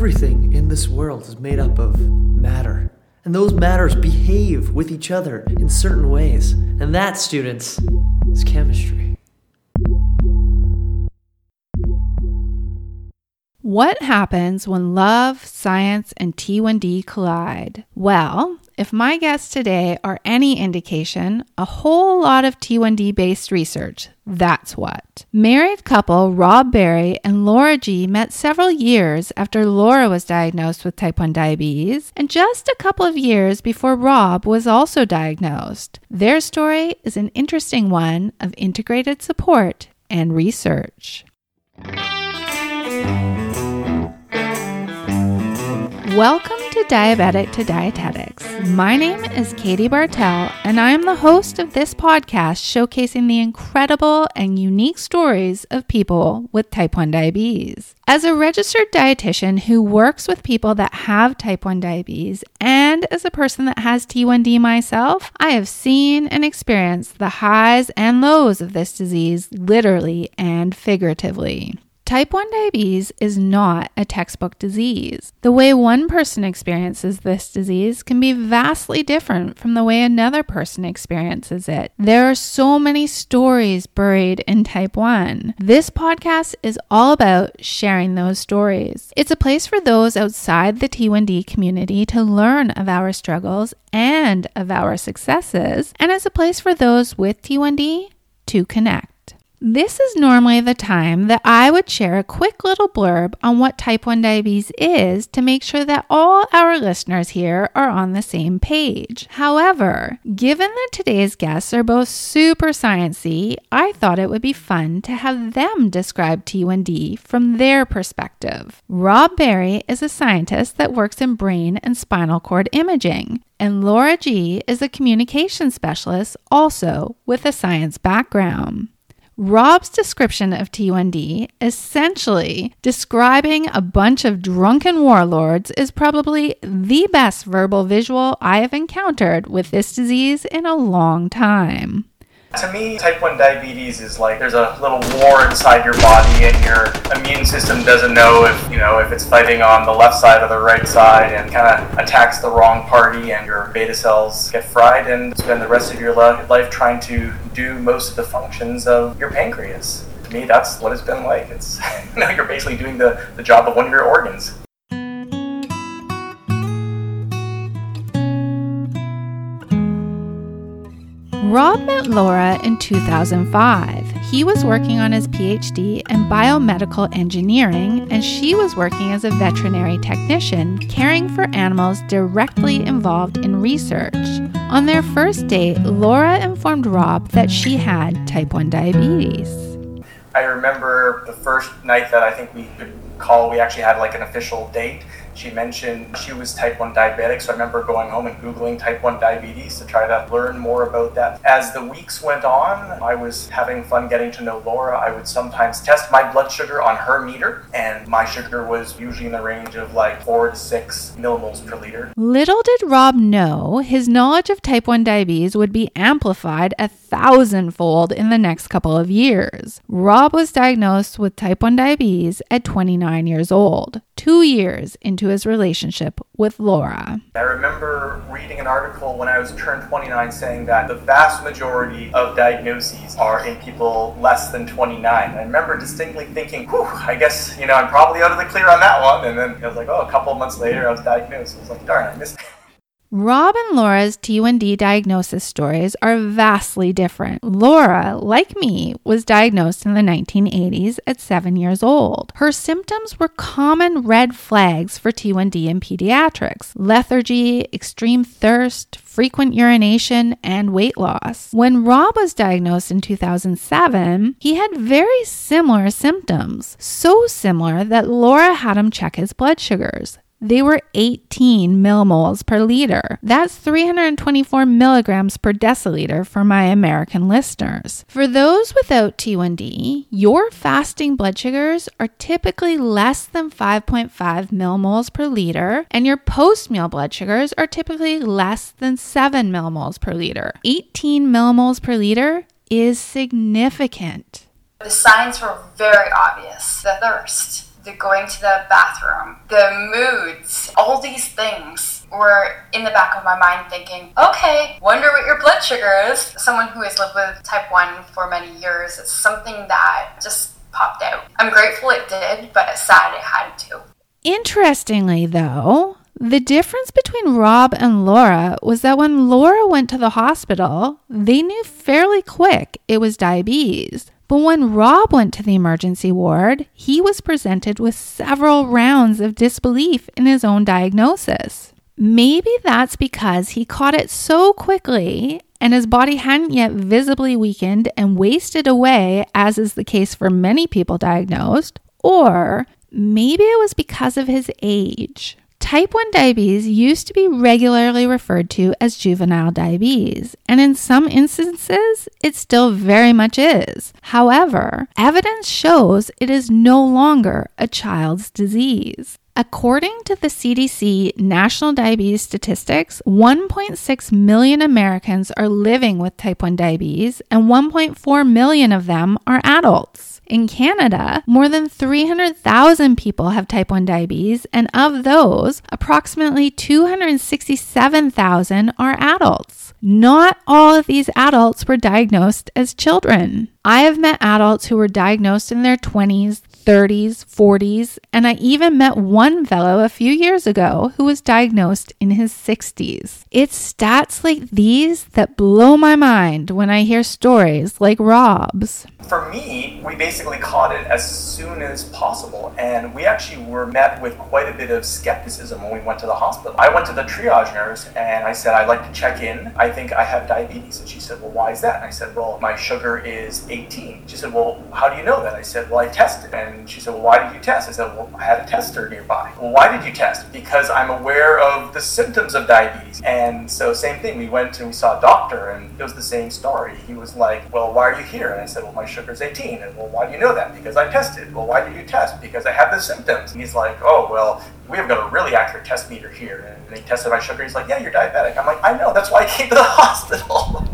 everything in this world is made up of matter. And those matters behave with each other in certain ways. And that, students, is chemistry. What happens when love, science, and T1D collide? Well, if my guests today are any indication, a whole lot of T1D based research. That's what. Married couple Rob Barry and Laura Gee met several years after Laura was diagnosed with type 1 diabetes and just a couple of years before Rob was also diagnosed. Their story is an interesting one of integrated support and research. Welcome to Diabetic to Dietetics. My name is Katie Bartel, and I am the host of this podcast showcasing the incredible and unique stories of people with type 1 diabetes. As a registered dietitian who works with people that have type 1 diabetes, and as a person that has T1D myself, I have seen and experienced the highs and lows of this disease literally and figuratively. Type 1 diabetes is not a textbook disease. The way one person experiences this disease can be vastly different from the way another person experiences it. There are so many stories buried in type 1. This podcast is all about sharing those stories. It's a place for those outside the T1D community to learn of our struggles and of our successes, and it's a place for those with T1D to connect. This is normally the time that I would share a quick little blurb on what type 1 diabetes is to make sure that all our listeners here are on the same page. However, given that today's guests are both super sciencey, I thought it would be fun to have them describe T1D from their perspective. Rob Barry is a scientist that works in brain and spinal cord imaging and Laura Gee is a communication specialist also with a science background. Rob's description of T1D, essentially describing a bunch of drunken warlords, is probably the best verbal visual I have encountered with this disease in a long time. To me, type 1 diabetes is like there's a little war inside your body and your immune system doesn't know if, you know, if it's fighting on the left side or the right side and kind of attacks the wrong party and your beta cells get fried and spend the rest of your life trying to do most of the functions of your pancreas. To me, that's what it's been like. It's, you know, you're basically doing the, the job of one of your organs. Rob met Laura in 2005. He was working on his PhD in biomedical engineering, and she was working as a veterinary technician, caring for animals directly involved in research. On their first date, Laura informed Rob that she had type 1 diabetes. I remember the first night that I think we could call, we actually had like an official date she mentioned she was type 1 diabetic, so I remember going home and Googling type 1 diabetes to try to learn more about that. As the weeks went on, I was having fun getting to know Laura. I would sometimes test my blood sugar on her meter, and my sugar was usually in the range of like 4 to 6 millimoles per liter. Little did Rob know his knowledge of type 1 diabetes would be amplified a thousandfold in the next couple of years. Rob was diagnosed with type 1 diabetes at 29 years old two years into his relationship with Laura. I remember reading an article when I was turned 29 saying that the vast majority of diagnoses are in people less than 29. I remember distinctly thinking, whew, I guess, you know, I'm probably out of the clear on that one. And then I was like, oh, a couple months later, I was diagnosed. I was like, darn, I missed Rob and Laura's T1D diagnosis stories are vastly different. Laura, like me, was diagnosed in the 1980s at seven years old. Her symptoms were common red flags for T1D in pediatrics lethargy, extreme thirst, frequent urination, and weight loss. When Rob was diagnosed in 2007, he had very similar symptoms, so similar that Laura had him check his blood sugars. They were 18 millimoles per liter. That's 324 milligrams per deciliter for my American listeners. For those without T1D, your fasting blood sugars are typically less than 5.5 millimoles per liter, and your post meal blood sugars are typically less than 7 millimoles per liter. 18 millimoles per liter is significant. The signs were very obvious the thirst the going to the bathroom, the moods, all these things were in the back of my mind thinking, okay, wonder what your blood sugar is. Someone who has lived with type 1 for many years, it's something that just popped out. I'm grateful it did, but it's sad it had to. Interestingly, though, the difference between Rob and Laura was that when Laura went to the hospital, they knew fairly quick it was diabetes. But when Rob went to the emergency ward, he was presented with several rounds of disbelief in his own diagnosis. Maybe that's because he caught it so quickly and his body hadn't yet visibly weakened and wasted away, as is the case for many people diagnosed, or maybe it was because of his age. Type 1 diabetes used to be regularly referred to as juvenile diabetes, and in some instances, it still very much is. However, evidence shows it is no longer a child's disease. According to the CDC National Diabetes Statistics, 1.6 million Americans are living with type 1 diabetes, and 1.4 million of them are adults. In Canada, more than 300,000 people have type 1 diabetes, and of those, approximately 267,000 are adults. Not all of these adults were diagnosed as children. I have met adults who were diagnosed in their 20s, 30s, 40s, and I even met one fellow a few years ago who was diagnosed in his 60s. It's stats like these that blow my mind when I hear stories like Rob's. For me, we basically caught it as soon as possible, and we actually were met with quite a bit of skepticism when we went to the hospital. I went to the triage nurse and I said, I'd like to check in. I think I have diabetes. And she said, Well, why is that? And I said, Well, my sugar is 18. She said, Well, how do you know that? I said, Well, I tested. And she said, Well, why did you test? I said, Well, I had a tester nearby. Well, why did you test? Because I'm aware of the symptoms of diabetes. And so, same thing. We went and we saw a doctor, and it was the same story. He was like, Well, why are you here? And I said, Well, my sugar's 18. And well, why do you know that? Because I tested. Well, why did you test? Because I have the symptoms. And he's like, Oh, well, we have got a really accurate test meter here. And he tested my sugar. He's like, Yeah, you're diabetic. I'm like, I know. That's why I came to the hospital.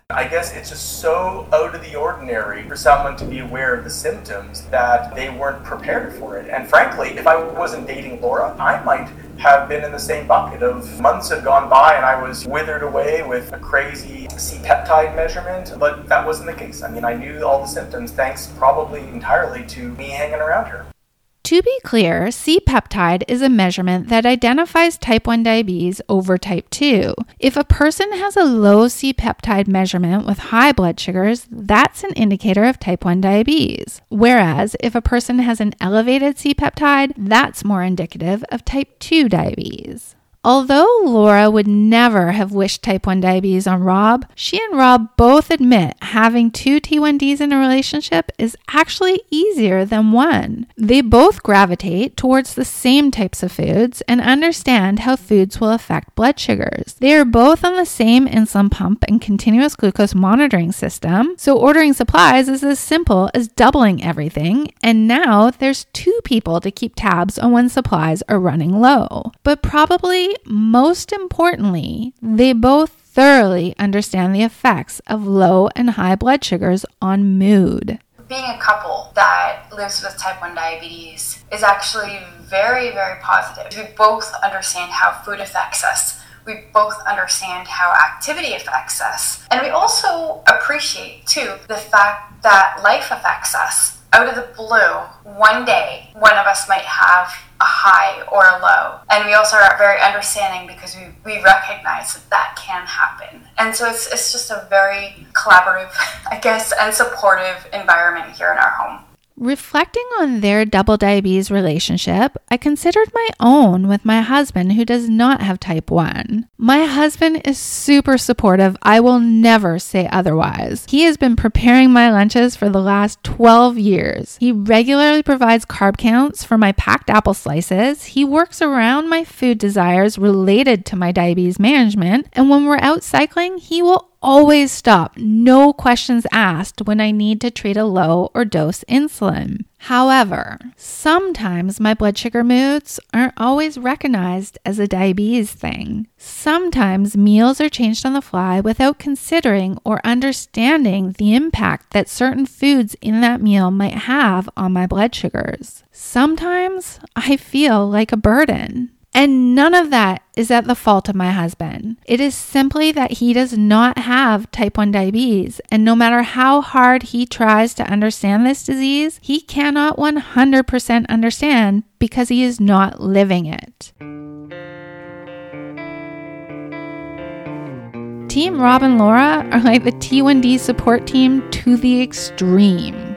I guess it's just so out of the ordinary for someone to be aware of the symptoms that they weren't prepared for it. And frankly, if I wasn't dating Laura, I might have been in the same bucket of months had gone by and I was withered away with a crazy C peptide measurement, but that wasn't the case. I mean, I knew all the symptoms thanks probably entirely to me hanging around her. To be clear, C peptide is a measurement that identifies type 1 diabetes over type 2. If a person has a low C peptide measurement with high blood sugars, that's an indicator of type 1 diabetes. Whereas if a person has an elevated C peptide, that's more indicative of type 2 diabetes. Although Laura would never have wished type 1 diabetes on Rob, she and Rob both admit having two T1Ds in a relationship is actually easier than one. They both gravitate towards the same types of foods and understand how foods will affect blood sugars. They are both on the same insulin pump and continuous glucose monitoring system, so ordering supplies is as simple as doubling everything, and now there's two people to keep tabs on when supplies are running low. But most importantly, they both thoroughly understand the effects of low and high blood sugars on mood. Being a couple that lives with type 1 diabetes is actually very, very positive. We both understand how food affects us. We both understand how activity affects us. And we also appreciate, too, the fact that life affects us out of the blue, one day, one of us might have a high or a low. And we also are very understanding because we, we recognize that that can happen. And so it's, it's just a very collaborative, I guess, and supportive environment here in our home. Reflecting on their double diabetes relationship, I considered my own with my husband who does not have type 1. My husband is super supportive. I will never say otherwise. He has been preparing my lunches for the last 12 years. He regularly provides carb counts for my packed apple slices. He works around my food desires related to my diabetes management. And when we're out cycling, he will always stop, no questions asked, when I need to treat a low or dose insulin. However, sometimes my blood sugar moods aren't always recognized as a diabetes thing. Sometimes meals are changed on the fly without considering or understanding the impact that certain foods in that meal might have on my blood sugars. Sometimes I feel like a burden. And none of that is at the fault of my husband. It is simply that he does not have type 1 diabetes. And no matter how hard he tries to understand this disease, he cannot 100% understand because he is not living it. Team Rob and Laura are like the T1D support team to the extreme.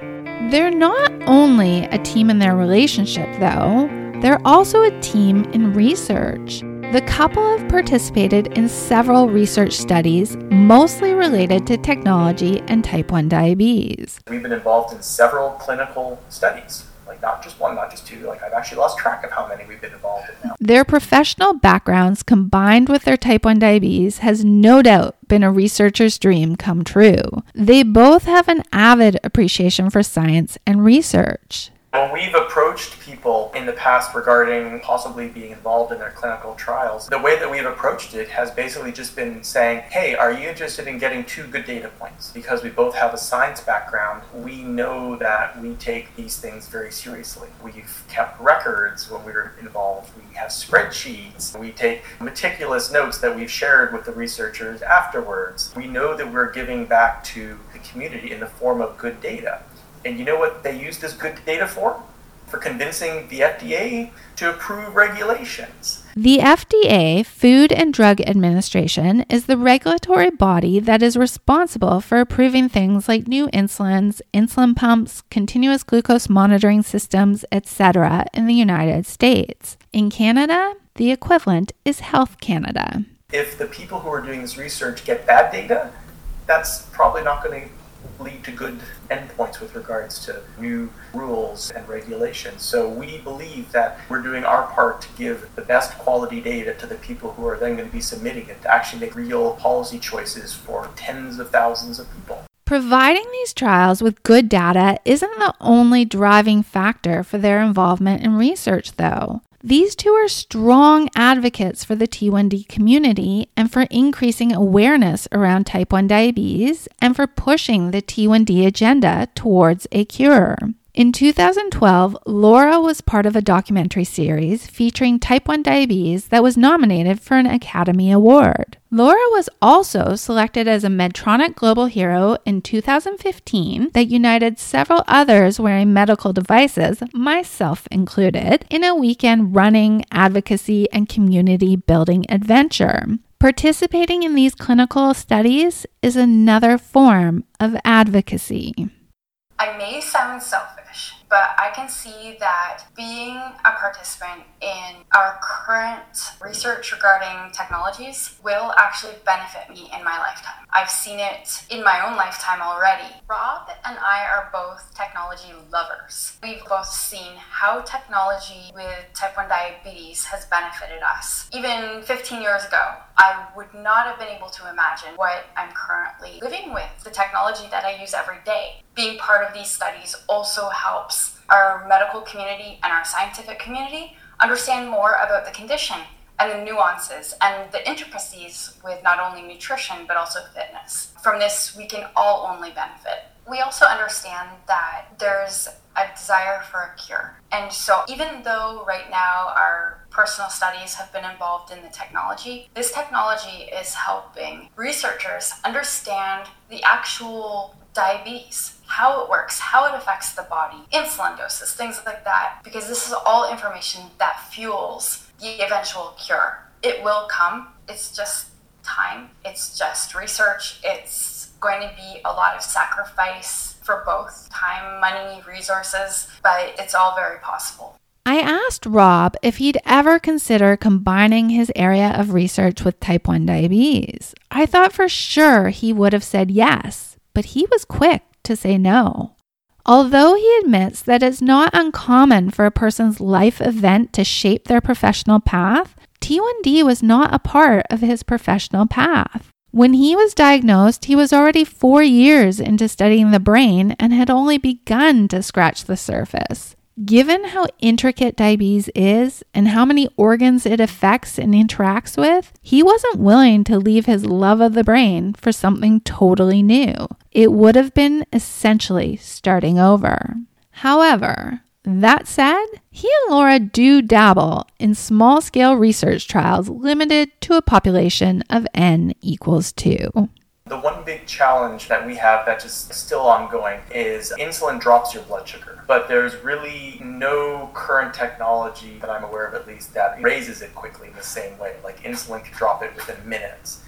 They're not only a team in their relationship, though, they're also a team in research. The couple have participated in several research studies, mostly related to technology and type 1 diabetes. We've been involved in several clinical studies, like not just one, not just two. Like I've actually lost track of how many we've been involved in now. Their professional backgrounds combined with their type 1 diabetes has no doubt been a researcher's dream come true. They both have an avid appreciation for science and research. When we've approached people in the past regarding possibly being involved in their clinical trials, the way that we've approached it has basically just been saying, hey, are you interested in getting two good data points? Because we both have a science background, we know that we take these things very seriously. We've kept records when we were involved, we have spreadsheets, we take meticulous notes that we've shared with the researchers afterwards. We know that we're giving back to the community in the form of good data. And you know what they use this good data for? For convincing the FDA to approve regulations. The FDA, Food and Drug Administration, is the regulatory body that is responsible for approving things like new insulins, insulin pumps, continuous glucose monitoring systems, etc. in the United States. In Canada, the equivalent is Health Canada. If the people who are doing this research get bad data, that's probably not going to lead to good endpoints with regards to new rules and regulations. So we believe that we're doing our part to give the best quality data to the people who are then going to be submitting it to actually make real policy choices for tens of thousands of people. Providing these trials with good data isn't the only driving factor for their involvement in research, though. These two are strong advocates for the T1D community and for increasing awareness around type 1 diabetes and for pushing the T1D agenda towards a cure. In 2012, Laura was part of a documentary series featuring type 1 diabetes that was nominated for an Academy Award. Laura was also selected as a Medtronic Global Hero in 2015 that united several others wearing medical devices, myself included, in a weekend running, advocacy, and community building adventure. Participating in these clinical studies is another form of advocacy. I may sound selfish, but I can see that being a participant in our current research regarding technologies will actually benefit me in my lifetime. I've seen it in my own lifetime already. Rob and I are both technology lovers. We've both seen how technology with type 1 diabetes has benefited us. Even 15 years ago, I would not have been able to imagine what I'm currently living with, the technology that I use every day. Being part of these studies also helps our medical community and our scientific community understand more about the condition and the nuances and the intricacies with not only nutrition but also fitness. From this, we can all only benefit. We also understand that there's a desire for a cure. And so, even though right now our personal studies have been involved in the technology, this technology is helping researchers understand the actual diabetes, how it works, how it affects the body, insulin doses, things like that, because this is all information that fuels the eventual cure. It will come, it's just time, it's just research, it's going to be a lot of sacrifice for both time, money, resources, but it's all very possible. I asked Rob if he'd ever consider combining his area of research with type 1 diabetes. I thought for sure he would have said yes, but he was quick to say no. Although he admits that it's not uncommon for a person's life event to shape their professional path, T1D was not a part of his professional path. When he was diagnosed, he was already four years into studying the brain and had only begun to scratch the surface. Given how intricate diabetes is and how many organs it affects and interacts with, he wasn't willing to leave his love of the brain for something totally new. It would have been essentially starting over. However, that said, he and Laura do dabble in small scale research trials limited to a population of n equals 2. The one big challenge that we have that's just still ongoing is insulin drops your blood sugar. But there's really no current technology that I'm aware of, at least, that raises it quickly in the same way. Like insulin can drop it within minutes.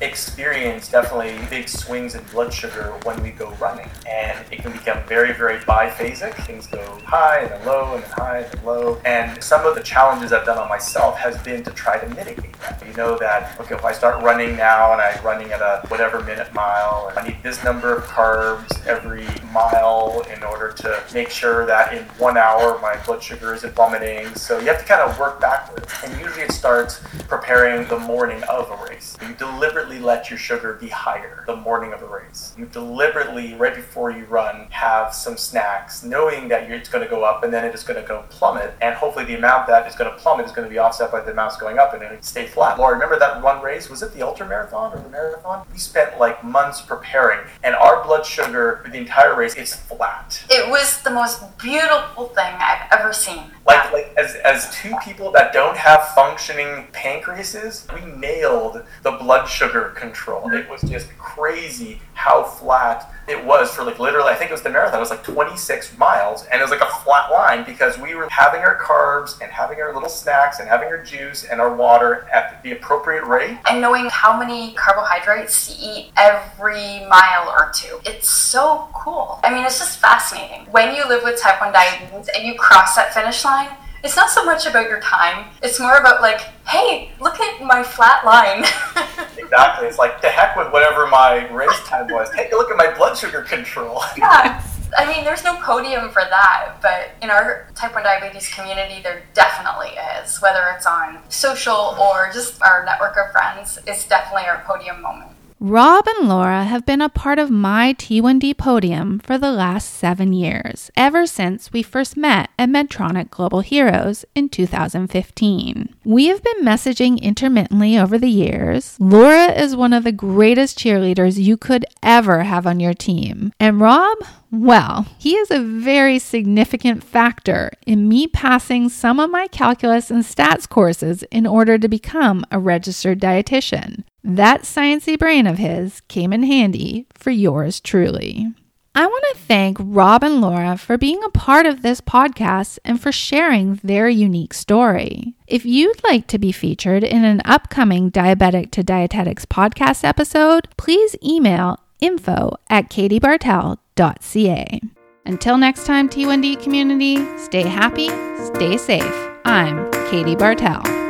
Experience definitely big swings in blood sugar when we go running. And it can become very, very biphasic. Things go high and then low and then high and then low. And some of the challenges I've done on myself has been to try to mitigate that. You know that, okay, if I start running now and I'm running at a whatever minute mile, I need this number of carbs every mile in order to make sure that in one hour my blood sugar isn't plummeting. So you have to kind of work backwards. And usually it starts preparing the morning of a race. You deliberately let your sugar be higher the morning of a race. You deliberately, right before you run, have some snacks, knowing that it's going to go up and then it is going to go plummet. And hopefully the amount that is going to plummet is going to be offset by the amount going up and it stay flat. Laura, remember that one race? Was it the ultra marathon or the marathon? We spent like months preparing, and our blood sugar for the entire race is flat. It was the most beautiful thing I've ever seen. Like, like as, as two people that don't have functioning pancreases, we nailed the blood sugar control. It was just crazy how flat it was for like literally, I think it was the marathon. It was like 26 miles, and it was like a flat line because we were having our carbs and having our little snacks and having our juice and our water at the appropriate rate. And knowing how many carbohydrates to eat every mile or two. It's so cool. I mean, it's just fascinating. When you live with type 1 diabetes and you cross that finish line, it's not so much about your time. It's more about like, hey, look at my flat line. exactly. It's like the heck with whatever my race time was. Take a look at my blood sugar control. yeah. I mean, there's no podium for that, but in our type 1 diabetes community, there definitely is. Whether it's on social or just our network of friends, it's definitely our podium moment. Rob and Laura have been a part of my T1D podium for the last seven years, ever since we first met at Medtronic Global Heroes in 2015. We have been messaging intermittently over the years. Laura is one of the greatest cheerleaders you could ever have on your team. And Rob, well, he is a very significant factor in me passing some of my calculus and stats courses in order to become a registered dietitian. That sciencey brain of his came in handy for yours truly. I want to thank Rob and Laura for being a part of this podcast and for sharing their unique story. If you'd like to be featured in an upcoming Diabetic to Dietetics podcast episode, please email info at katiebartel.ca. Until next time, T1D community, stay happy, stay safe. I'm Katie Bartel.